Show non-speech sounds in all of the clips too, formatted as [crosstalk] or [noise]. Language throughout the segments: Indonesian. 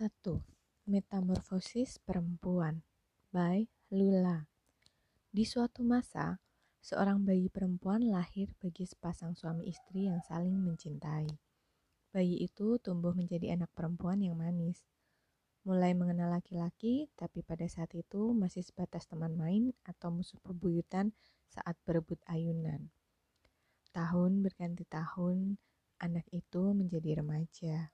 1. Metamorfosis Perempuan by Lula Di suatu masa, seorang bayi perempuan lahir bagi sepasang suami istri yang saling mencintai. Bayi itu tumbuh menjadi anak perempuan yang manis. Mulai mengenal laki-laki, tapi pada saat itu masih sebatas teman main atau musuh pebuyutan saat berebut ayunan. Tahun berganti tahun, anak itu menjadi remaja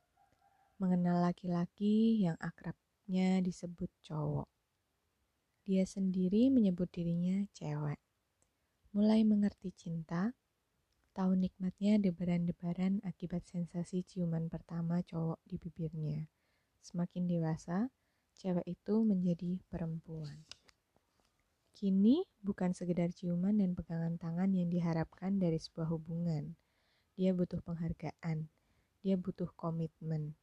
mengenal laki-laki yang akrabnya disebut cowok. Dia sendiri menyebut dirinya cewek. Mulai mengerti cinta, tahu nikmatnya debaran-debaran akibat sensasi ciuman pertama cowok di bibirnya. Semakin dewasa, cewek itu menjadi perempuan. Kini bukan sekedar ciuman dan pegangan tangan yang diharapkan dari sebuah hubungan. Dia butuh penghargaan, dia butuh komitmen,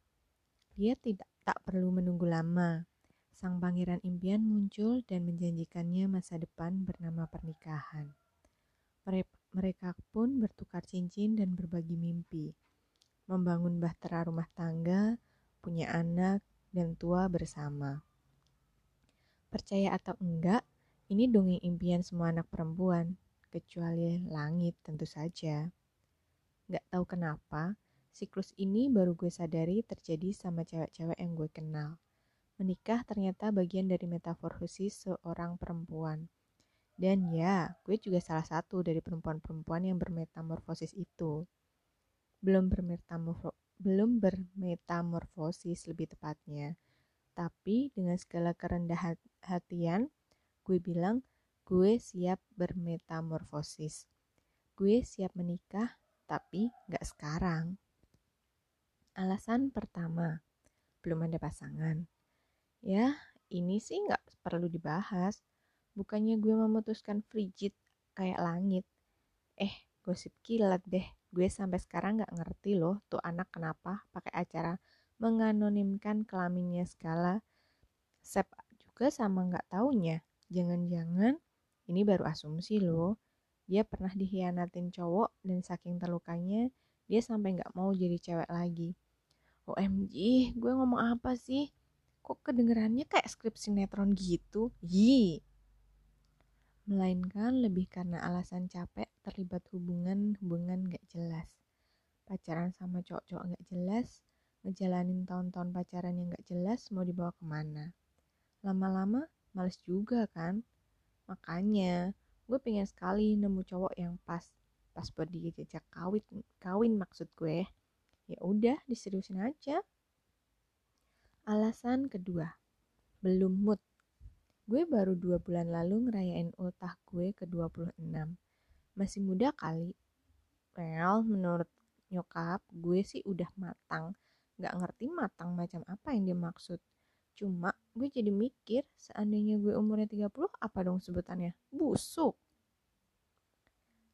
dia tidak tak perlu menunggu lama. Sang pangeran impian muncul dan menjanjikannya masa depan bernama pernikahan. Mereka pun bertukar cincin dan berbagi mimpi. Membangun bahtera rumah tangga, punya anak, dan tua bersama. Percaya atau enggak, ini dongeng impian semua anak perempuan, kecuali langit tentu saja. Gak tahu kenapa, Siklus ini baru gue sadari terjadi sama cewek-cewek yang gue kenal. Menikah ternyata bagian dari metamorfosis seorang perempuan. Dan ya, gue juga salah satu dari perempuan-perempuan yang bermetamorfosis itu. Belum bermetamorfo belum bermetamorfosis lebih tepatnya. Tapi dengan segala kerendahan hatian, gue bilang gue siap bermetamorfosis. Gue siap menikah, tapi gak sekarang. Alasan pertama, belum ada pasangan. Ya, ini sih nggak perlu dibahas. Bukannya gue memutuskan frigid kayak langit. Eh, gosip kilat deh. Gue sampai sekarang nggak ngerti loh tuh anak kenapa pakai acara menganonimkan kelaminnya segala. Sep juga sama nggak taunya. Jangan-jangan ini baru asumsi loh. Dia pernah dihianatin cowok dan saking terlukanya dia sampai nggak mau jadi cewek lagi. OMG, gue ngomong apa sih? Kok kedengerannya kayak skrip sinetron gitu? Yi. Melainkan lebih karena alasan capek terlibat hubungan-hubungan gak jelas. Pacaran sama cowok-cowok gak jelas, ngejalanin tahun-tahun pacaran yang gak jelas mau dibawa ke mana. Lama-lama males juga kan? Makanya gue pengen sekali nemu cowok yang pas pas buat dijajak kawin kawin maksud gue ya udah diseriusin aja. Alasan kedua, belum mood. Gue baru dua bulan lalu ngerayain ultah gue ke 26. Masih muda kali. Well, menurut nyokap, gue sih udah matang. Gak ngerti matang macam apa yang dia maksud. Cuma gue jadi mikir, seandainya gue umurnya 30, apa dong sebutannya? Busuk.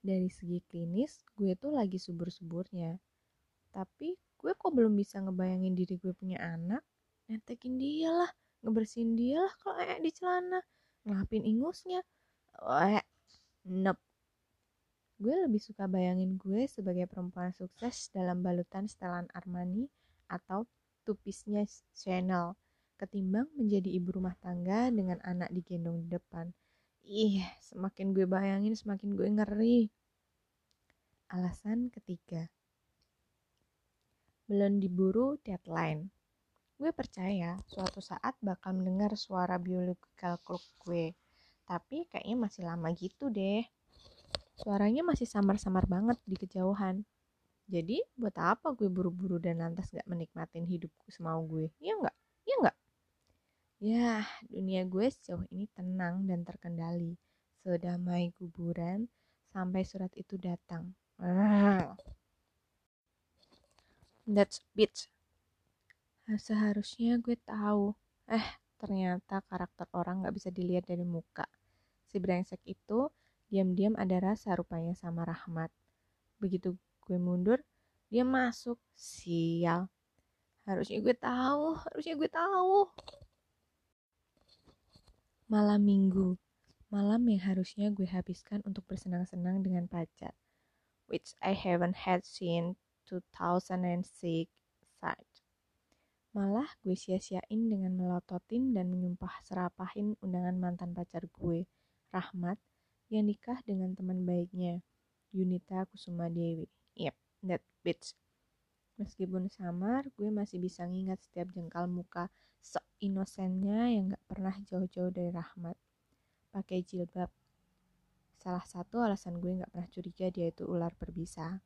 Dari segi klinis, gue tuh lagi subur-suburnya tapi gue kok belum bisa ngebayangin diri gue punya anak netekin dia lah ngebersihin dia lah kalau kayak di celana ngelapin ingusnya Wah, nep gue lebih suka bayangin gue sebagai perempuan sukses dalam balutan setelan Armani atau tupisnya Chanel ketimbang menjadi ibu rumah tangga dengan anak digendong di depan. Ih, semakin gue bayangin semakin gue ngeri. Alasan ketiga, belum diburu deadline. Gue percaya suatu saat bakal mendengar suara biological clock gue. Tapi kayaknya masih lama gitu deh. Suaranya masih samar-samar banget di kejauhan. Jadi buat apa gue buru-buru dan lantas gak menikmatin hidupku semau gue? Iya nggak? Iya nggak? Ya, dunia gue sejauh ini tenang dan terkendali. Sedamai kuburan sampai surat itu datang. Ah. That's bitch. Seharusnya gue tahu. Eh, ternyata karakter orang gak bisa dilihat dari muka. Si brengsek itu diam-diam ada rasa rupanya sama Rahmat. Begitu gue mundur, dia masuk. Sial. Harusnya gue tahu, harusnya gue tahu. Malam minggu, malam yang harusnya gue habiskan untuk bersenang-senang dengan pacar. Which I haven't had since 2006 site. Malah gue sia-siain dengan melototin dan menyumpah serapahin undangan mantan pacar gue, Rahmat, yang nikah dengan teman baiknya, Yunita Kusuma Dewi. Yep, that bitch. Meskipun samar, gue masih bisa ngingat setiap jengkal muka sok inosennya yang gak pernah jauh-jauh dari Rahmat. Pakai jilbab. Salah satu alasan gue gak pernah curiga dia itu ular berbisa.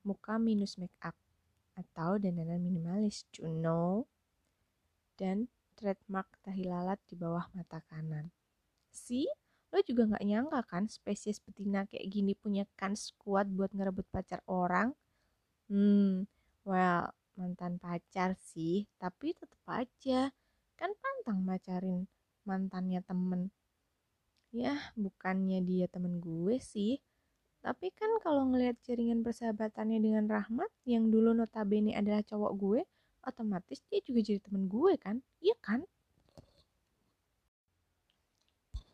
Muka minus make up atau dandanan minimalis, know? Dan trademark tahi lalat di bawah mata kanan. Si, lo juga nggak nyangka kan spesies betina kayak gini punya kans kuat buat ngerebut pacar orang? Hmm, well, mantan pacar sih, tapi tetep aja. Kan pantang macarin mantannya temen. Ya, bukannya dia temen gue sih, tapi kan kalau ngelihat jaringan persahabatannya dengan Rahmat yang dulu notabene adalah cowok gue, otomatis dia juga jadi temen gue kan? Iya kan?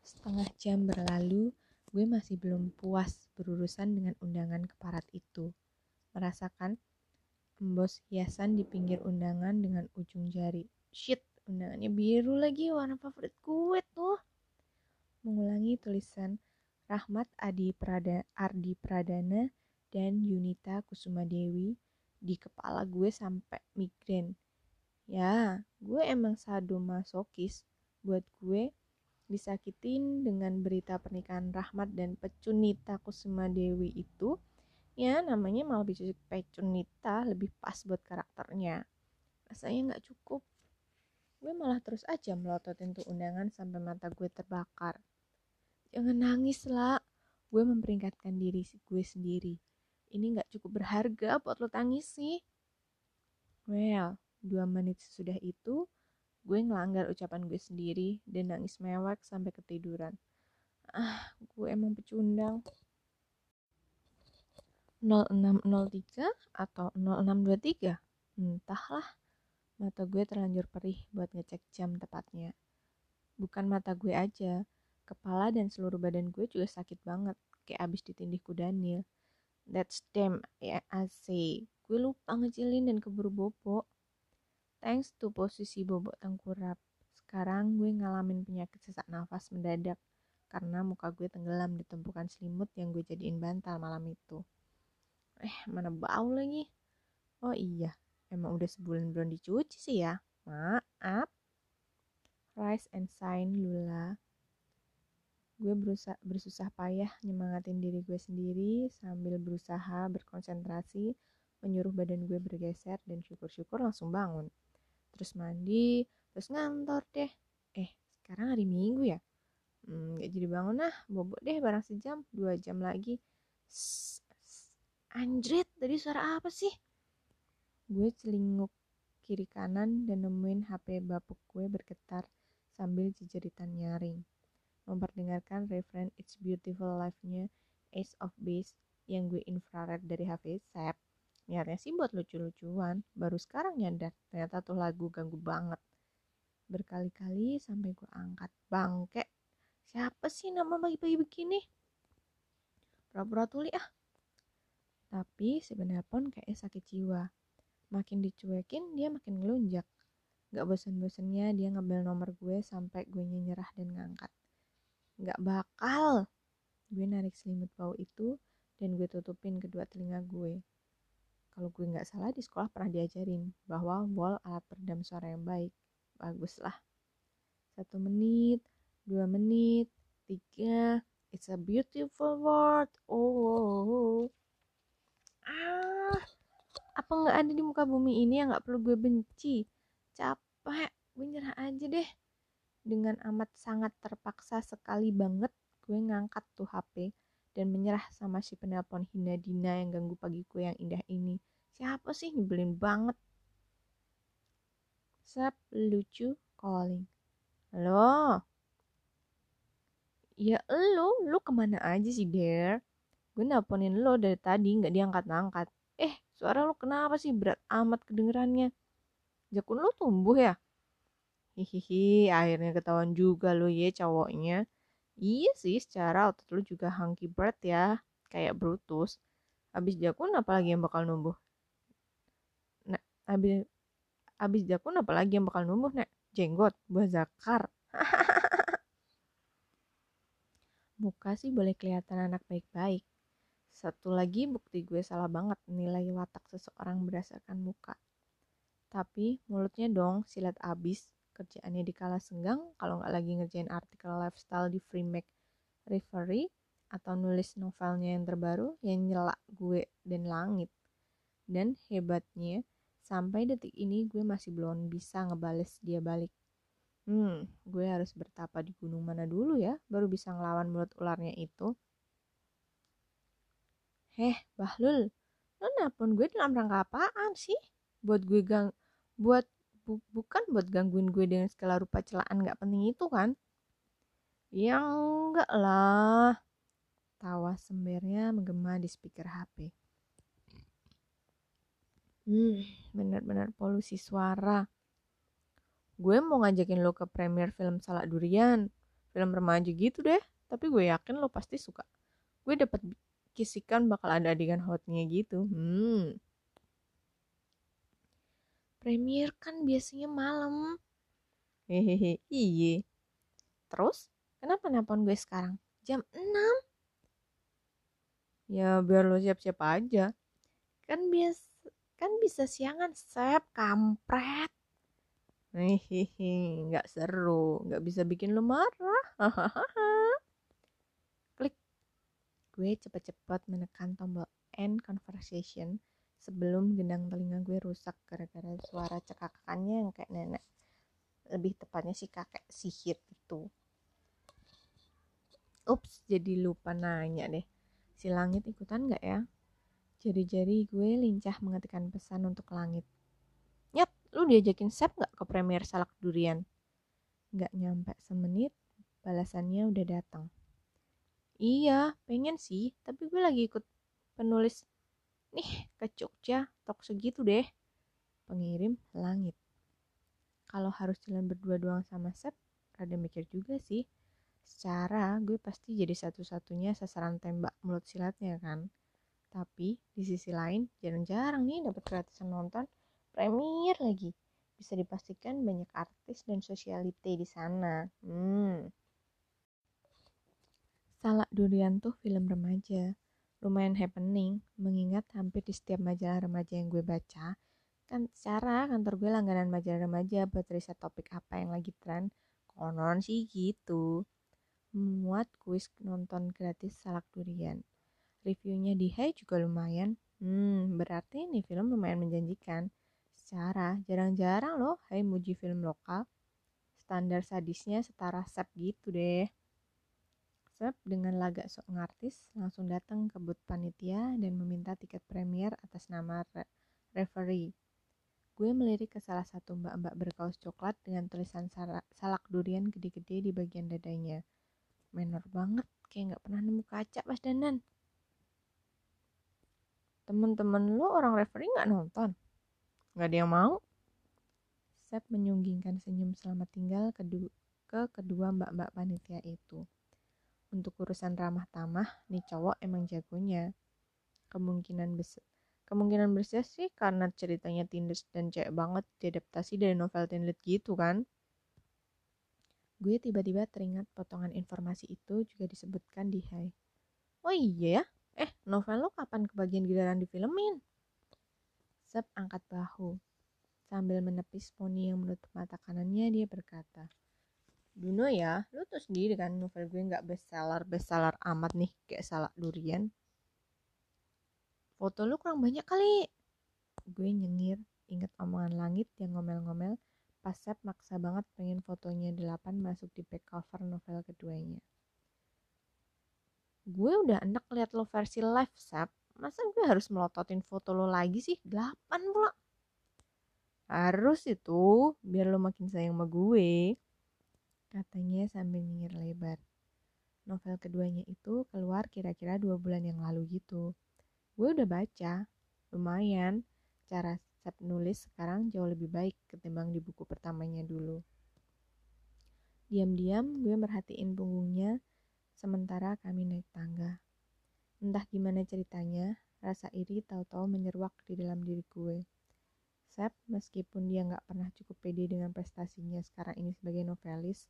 Setengah jam berlalu, gue masih belum puas berurusan dengan undangan keparat itu. Merasakan embos hiasan di pinggir undangan dengan ujung jari. Shit, undangannya biru lagi, warna favorit gue tuh. Mengulangi tulisan Rahmat Adi Prada, Ardi Pradana dan Yunita Kusuma Dewi di kepala gue sampai migrain. Ya, gue emang sadomasokis. Buat gue, disakitin dengan berita pernikahan Rahmat dan Pecunita Kusuma Dewi itu, ya namanya malah bisa Pecunita lebih pas buat karakternya. Rasanya nggak cukup. Gue malah terus aja melototin tuh undangan sampai mata gue terbakar. Jangan nangis lah. Gue memperingatkan diri gue sendiri. Ini gak cukup berharga buat lo tangis sih. Well, dua menit sesudah itu, gue ngelanggar ucapan gue sendiri dan nangis mewek sampai ketiduran. Ah, gue emang pecundang. 0603 atau 0623? Entahlah. Mata gue terlanjur perih buat ngecek jam tepatnya. Bukan mata gue aja, Kepala dan seluruh badan gue juga sakit banget, kayak abis ditindih kudanil. That's damn, ya I. Gue lupa ngecilin dan keburu bobo. Thanks to posisi bobok tengkurap. Sekarang gue ngalamin penyakit sesak nafas mendadak karena muka gue tenggelam di tumpukan selimut yang gue jadiin bantal malam itu. Eh, mana bau lagi? Oh iya, emang udah sebulan belum dicuci sih ya. Maaf. Rise and shine Lula gue berusaha bersusah payah nyemangatin diri gue sendiri sambil berusaha berkonsentrasi menyuruh badan gue bergeser dan syukur-syukur langsung bangun. Terus mandi terus ngantor deh. Eh sekarang hari minggu ya? Hmm, gak jadi bangun nah bobok deh barang sejam dua jam lagi. Anjrit tadi suara apa sih? Gue celinguk kiri kanan dan nemuin HP bapuk gue bergetar sambil jejeritan nyaring memperdengarkan referen It's Beautiful Life-nya Ace of Base yang gue infrared dari HP Sep. Niatnya sih buat lucu-lucuan, baru sekarang nyadar ternyata tuh lagu ganggu banget. Berkali-kali sampai gue angkat bangke. Siapa sih nama pagi-pagi begini? Pura-pura tuli ah. Tapi sebenarnya pun kayaknya sakit jiwa. Makin dicuekin, dia makin ngelunjak. Gak bosan-bosannya dia ngambil nomor gue sampai gue nyerah dan ngangkat. Gak bakal. Gue narik selimut bau itu dan gue tutupin kedua telinga gue. Kalau gue gak salah di sekolah pernah diajarin bahwa wall alat peredam suara yang baik. Baguslah. Satu menit, dua menit, tiga. It's a beautiful world. Oh. Ah, apa nggak ada di muka bumi ini yang nggak perlu gue benci? Capek, gue nyerah aja deh dengan amat sangat terpaksa sekali banget gue ngangkat tuh HP dan menyerah sama si penelpon Hina Dina yang ganggu pagi gue yang indah ini. Siapa sih nyebelin banget? Sep lucu calling. Halo? Ya lo, lo ke mana aja sih, Der? Gue nelponin lo dari tadi nggak diangkat-angkat. Eh, suara lo kenapa sih berat amat kedengerannya? Jakun lo tumbuh ya? Hihihi, akhirnya ketahuan juga lo ya cowoknya. Iya sih, secara otot lu juga hunky bird ya, kayak Brutus. Habis jakun apalagi yang bakal numbuh? Nah, habis Abis jakun apalagi yang bakal numbuh, Nek? Jenggot, buah zakar. [laughs] Muka sih boleh kelihatan anak baik-baik. Satu lagi bukti gue salah banget nilai watak seseorang berdasarkan muka. Tapi mulutnya dong silat abis, kerjaannya di kala senggang kalau nggak lagi ngerjain artikel lifestyle di Free Mac Reverie atau nulis novelnya yang terbaru yang nyelak gue dan langit. Dan hebatnya, sampai detik ini gue masih belum bisa ngebales dia balik. Hmm, gue harus bertapa di gunung mana dulu ya, baru bisa ngelawan mulut ularnya itu. Heh, Bahlul, lo nelpon gue dalam rangka apaan sih? Buat gue gang, buat bu, bukan buat gangguin gue dengan segala rupa celaan gak penting itu kan? Yang enggak lah. Tawa sembernya menggema di speaker HP. Hmm, benar-benar polusi suara. Gue mau ngajakin lo ke premier film Salak Durian. Film remaja gitu deh, tapi gue yakin lo pasti suka. Gue dapat kisikan bakal ada adegan hotnya gitu. Hmm. Premier kan biasanya malam. Hehehe, iye. Terus, kenapa nelpon gue sekarang? Jam 6? Ya, biar lo siap-siap aja. Kan biasa Kan bisa siangan, Sep, kampret. Hehehe, nggak seru, nggak bisa bikin lu marah. Klik. Gue cepet-cepet menekan tombol end conversation sebelum gendang telinga gue rusak gara-gara suara cekakannya yang kayak nenek. Lebih tepatnya si kakek sihir itu. Ups, jadi lupa nanya deh. Si langit ikutan nggak ya? Jari-jari gue lincah mengetikkan pesan untuk langit. Nyet, lu diajakin Sep gak ke premier salak durian? Gak nyampe semenit, balasannya udah datang. Iya, pengen sih, tapi gue lagi ikut penulis. Nih, ke Jogja, tok segitu deh. Pengirim langit. Kalau harus jalan berdua doang sama Sep, rada mikir juga sih. Secara gue pasti jadi satu-satunya sasaran tembak mulut silatnya kan. Tapi di sisi lain, jarang-jarang nih dapat gratisan nonton premier lagi. Bisa dipastikan banyak artis dan sosialite di sana. Hmm. Salak Durian tuh film remaja. Lumayan happening, mengingat hampir di setiap majalah remaja yang gue baca, kan secara kantor gue langganan majalah remaja buat riset topik apa yang lagi tren. Konon sih gitu. Muat kuis nonton gratis Salak Durian reviewnya di Hai juga lumayan. Hmm, berarti ini film lumayan menjanjikan. Secara jarang-jarang loh Hai muji film lokal. Standar sadisnya setara Sep gitu deh. Sep dengan lagak sok ngartis langsung datang ke booth panitia dan meminta tiket premier atas nama re referee. Gue melirik ke salah satu mbak-mbak berkaus coklat dengan tulisan salak durian gede-gede di bagian dadanya. Menor banget, kayak nggak pernah nemu kaca pas dandan temen-temen lo orang referee nggak nonton nggak ada yang mau Sep menyunggingkan senyum selamat tinggal kedua, ke kedua mbak-mbak panitia itu. Untuk urusan ramah tamah, nih cowok emang jagonya. Kemungkinan besar kemungkinan besar sih karena ceritanya tindes dan cewek banget diadaptasi dari novel teen gitu kan. Gue tiba-tiba teringat potongan informasi itu juga disebutkan di Hai. Oh iya ya, Eh, novel lo kapan kebagian giliran difilmin? Sep angkat bahu. Sambil menepis poni yang menutup mata kanannya, dia berkata, Duno ya, lu tuh sendiri kan novel gue nggak bestseller bestseller amat nih kayak salak durian. Foto lu kurang banyak kali. Gue nyengir, inget omongan langit yang ngomel-ngomel. Pas Sep maksa banget pengen fotonya delapan masuk di back cover novel keduanya. Gue udah enak lihat lo versi live sap masa gue harus melototin foto lo lagi sih? Delapan pula. Harus itu biar lo makin sayang sama gue katanya sambil nyengir lebar. Novel keduanya itu keluar kira-kira dua bulan yang lalu gitu. Gue udah baca. Lumayan. Cara Sep nulis sekarang jauh lebih baik ketimbang di buku pertamanya dulu. Diam-diam gue merhatiin punggungnya sementara kami naik tangga. Entah gimana ceritanya, rasa iri tahu-tahu menyeruak di dalam diri gue. Sep, meskipun dia nggak pernah cukup pede dengan prestasinya sekarang ini sebagai novelis,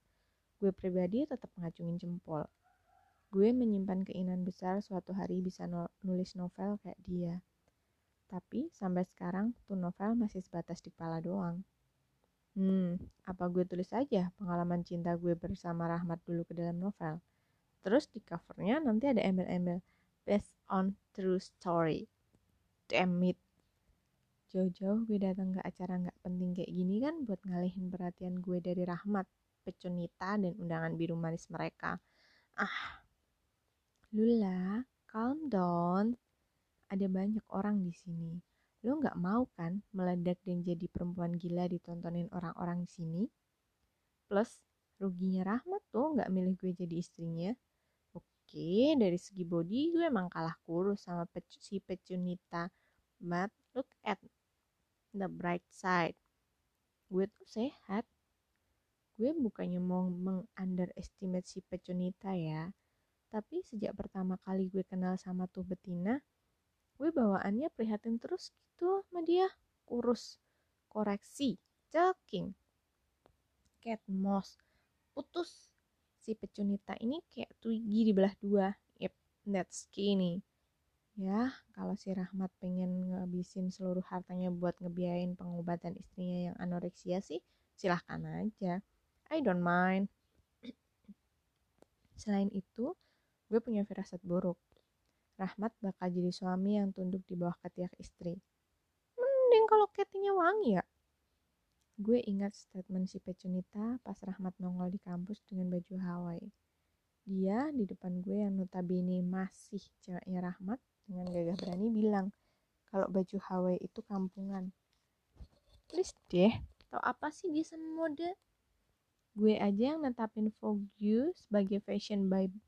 gue pribadi tetap ngacungin jempol. Gue menyimpan keinginan besar suatu hari bisa nulis novel kayak dia. Tapi sampai sekarang tuh novel masih sebatas di kepala doang. Hmm, apa gue tulis aja pengalaman cinta gue bersama Rahmat dulu ke dalam novel. Terus di covernya nanti ada embel-embel based on true story. Damn it. Jauh-jauh gue datang ke acara nggak penting kayak gini kan buat ngalihin perhatian gue dari Rahmat, Pecunita, dan undangan biru manis mereka. Ah, Lula, calm down. Ada banyak orang di sini. Lo nggak mau kan meledak dan jadi perempuan gila ditontonin orang-orang di sini? Plus, ruginya Rahmat tuh nggak milih gue jadi istrinya. Oke, dari segi body gue emang kalah kurus sama pecu, si Pecunita. But look at the bright side. Gue tuh sehat. Gue bukannya mau mengunderestimate si Pecunita ya. Tapi sejak pertama kali gue kenal sama tuh betina, gue bawaannya prihatin terus gitu sama dia. Kurus, koreksi, ceking, cat moss, putus. Si Pecunita ini kayak twiggy dibelah dua. Yep, that's skinny. Ya, kalau si Rahmat pengen ngabisin seluruh hartanya buat ngebiayain pengobatan istrinya yang anoreksia sih, silahkan aja. I don't mind. Selain itu, gue punya firasat buruk. Rahmat bakal jadi suami yang tunduk di bawah ketiak istri. Mending kalau ketinya wangi ya. Gue ingat statement si Pecunita pas Rahmat nongol di kampus dengan baju Hawaii. Dia di depan gue yang notabene masih ceweknya Rahmat dengan gagah berani bilang kalau baju Hawaii itu kampungan. Please deh, tau apa sih dia sama mode? Gue aja yang netapin Vogue sebagai fashion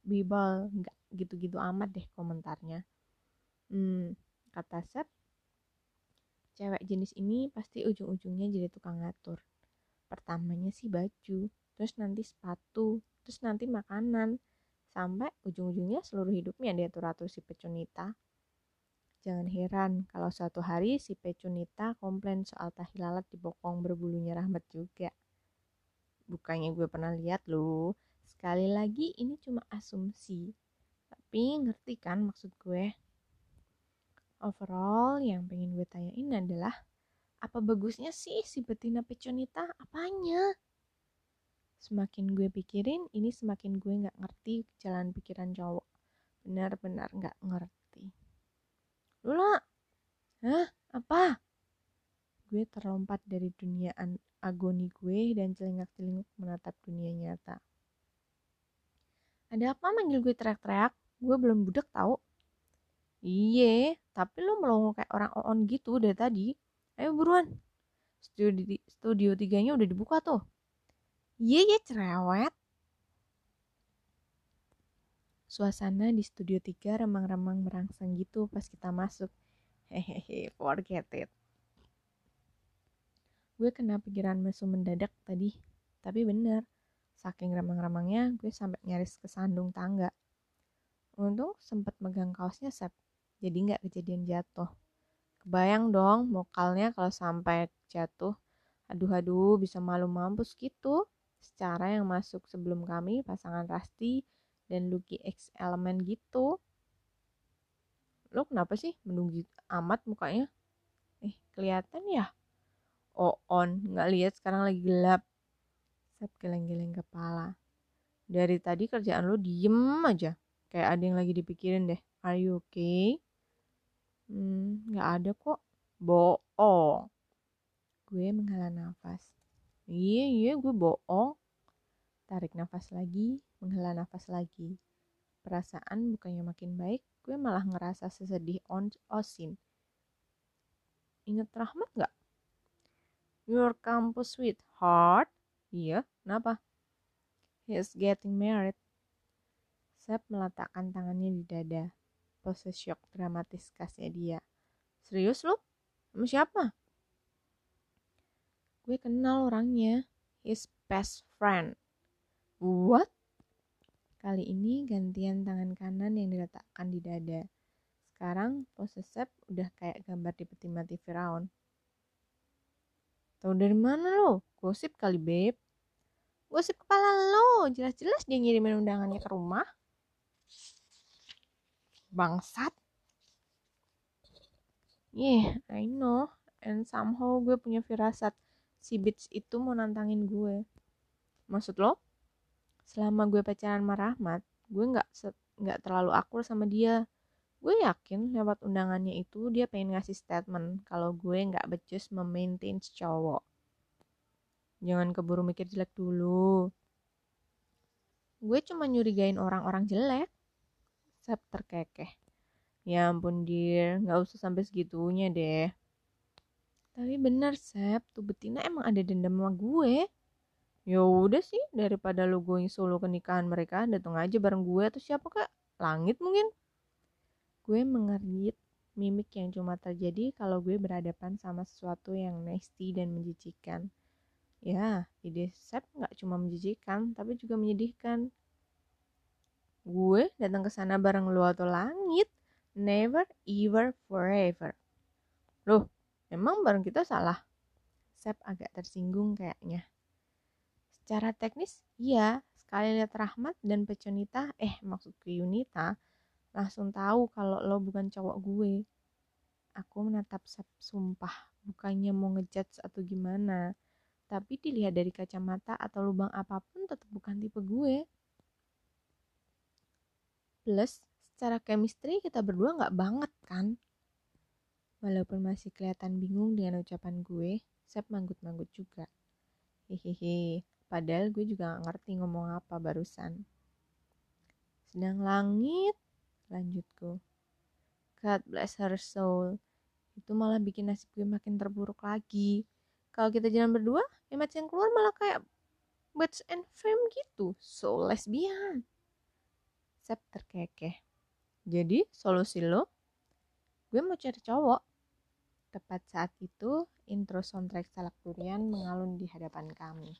bible, nggak gitu-gitu amat deh komentarnya. Hmm, kata Sep, cewek jenis ini pasti ujung-ujungnya jadi tukang ngatur. Pertamanya sih baju, terus nanti sepatu, terus nanti makanan, sampai ujung-ujungnya seluruh hidupnya diatur-atur si pecunita. Jangan heran kalau suatu hari si Pecunita komplain soal tahi lalat di bokong berbulunya Rahmat juga. Bukannya gue pernah lihat loh. Sekali lagi ini cuma asumsi. Tapi ngerti kan maksud gue? Overall yang pengen gue tanyain adalah apa bagusnya sih si betina Pecunita? Apanya? Semakin gue pikirin, ini semakin gue gak ngerti jalan pikiran cowok. Benar-benar gak ngerti. Lula, hah? Apa? Gue terlompat dari dunia agoni gue dan celingak-celinguk menatap dunia nyata. Ada apa manggil gue teriak-teriak? Gue belum budek tau. Iye, tapi lo melongo kayak orang on gitu dari tadi. Ayo buruan. Studio, studio tiganya udah dibuka tuh. Iye, ye cerewet. Suasana di studio 3 remang-remang merangsang gitu pas kita masuk. Hehehe, forget it. Gue kena pikiran mesum mendadak tadi. Tapi bener, saking remang-remangnya gue sampai nyaris kesandung tangga. Untung sempet megang kaosnya Sep, jadi nggak kejadian jatuh. Kebayang dong mokalnya kalau sampai jatuh. Aduh-aduh bisa malu mampus gitu. Secara yang masuk sebelum kami pasangan Rasti dan Lucky X elemen gitu lo kenapa sih menunggu amat mukanya eh kelihatan ya on nggak lihat sekarang lagi gelap. Sep geleng-geleng kepala. Dari tadi kerjaan lo diem aja. Kayak ada yang lagi dipikirin deh. Are you okay? Hmm nggak ada kok. Bohong. Gue menghela nafas. Iya iya gue bohong. Tarik nafas lagi menghela nafas lagi. Perasaan bukannya makin baik, gue malah ngerasa sesedih on Osin. Ingat Rahmat gak? Your campus sweetheart? Iya, kenapa? He's getting married. Sep meletakkan tangannya di dada. Pose shock dramatis khasnya dia. Serius lu? Sama siapa? Gue kenal orangnya. His best friend. What? Kali ini gantian tangan kanan yang diletakkan di dada. Sekarang pose Sep udah kayak gambar di peti mati Firaun. Tahu dari mana lo? Gosip kali, Beb. Gosip kepala lo. Jelas-jelas dia ngirimin undangannya ke rumah. Bangsat. Yeah, I know. And somehow gue punya firasat si Beats itu mau nantangin gue. Maksud lo? Selama gue pacaran sama Rahmat, gue nggak nggak terlalu akur sama dia. Gue yakin lewat undangannya itu dia pengen ngasih statement kalau gue nggak becus memaintain cowok. Jangan keburu mikir jelek dulu. Gue cuma nyurigain orang-orang jelek. Sep terkekeh. Ya ampun dir, nggak usah sampai segitunya deh. Tapi bener Sep, tuh betina emang ada dendam sama gue. Ya udah sih, daripada lu going solo ke nikahan mereka, datang aja bareng gue atau siapa kak? Langit mungkin. Gue mengerit mimik yang cuma terjadi kalau gue berhadapan sama sesuatu yang nasty dan menjijikan. Ya, ide Sep nggak cuma menjijikan, tapi juga menyedihkan. Gue datang ke sana bareng lu atau langit. Never, ever, forever. Loh, emang bareng kita salah? Sep agak tersinggung kayaknya. Secara teknis, iya, sekali lihat Rahmat dan Peconita, eh maksudku Yunita, langsung tahu kalau lo bukan cowok gue. Aku menatap sumpah, bukannya mau ngejudge atau gimana. Tapi dilihat dari kacamata atau lubang apa pun tetap bukan tipe gue. Plus, secara chemistry kita berdua nggak banget kan? Walaupun masih kelihatan bingung dengan ucapan gue, Sep manggut-manggut juga. Hehehe, Padahal gue juga gak ngerti ngomong apa barusan. Sedang langit, lanjutku. God bless her soul. Itu malah bikin nasib gue makin terburuk lagi. Kalau kita jalan berdua, image yang keluar malah kayak birds and fame gitu. So lesbian. Sep terkekeh. Jadi, solusi lo? Gue mau cari cowok. Tepat saat itu, intro soundtrack Salak Durian mengalun di hadapan kami.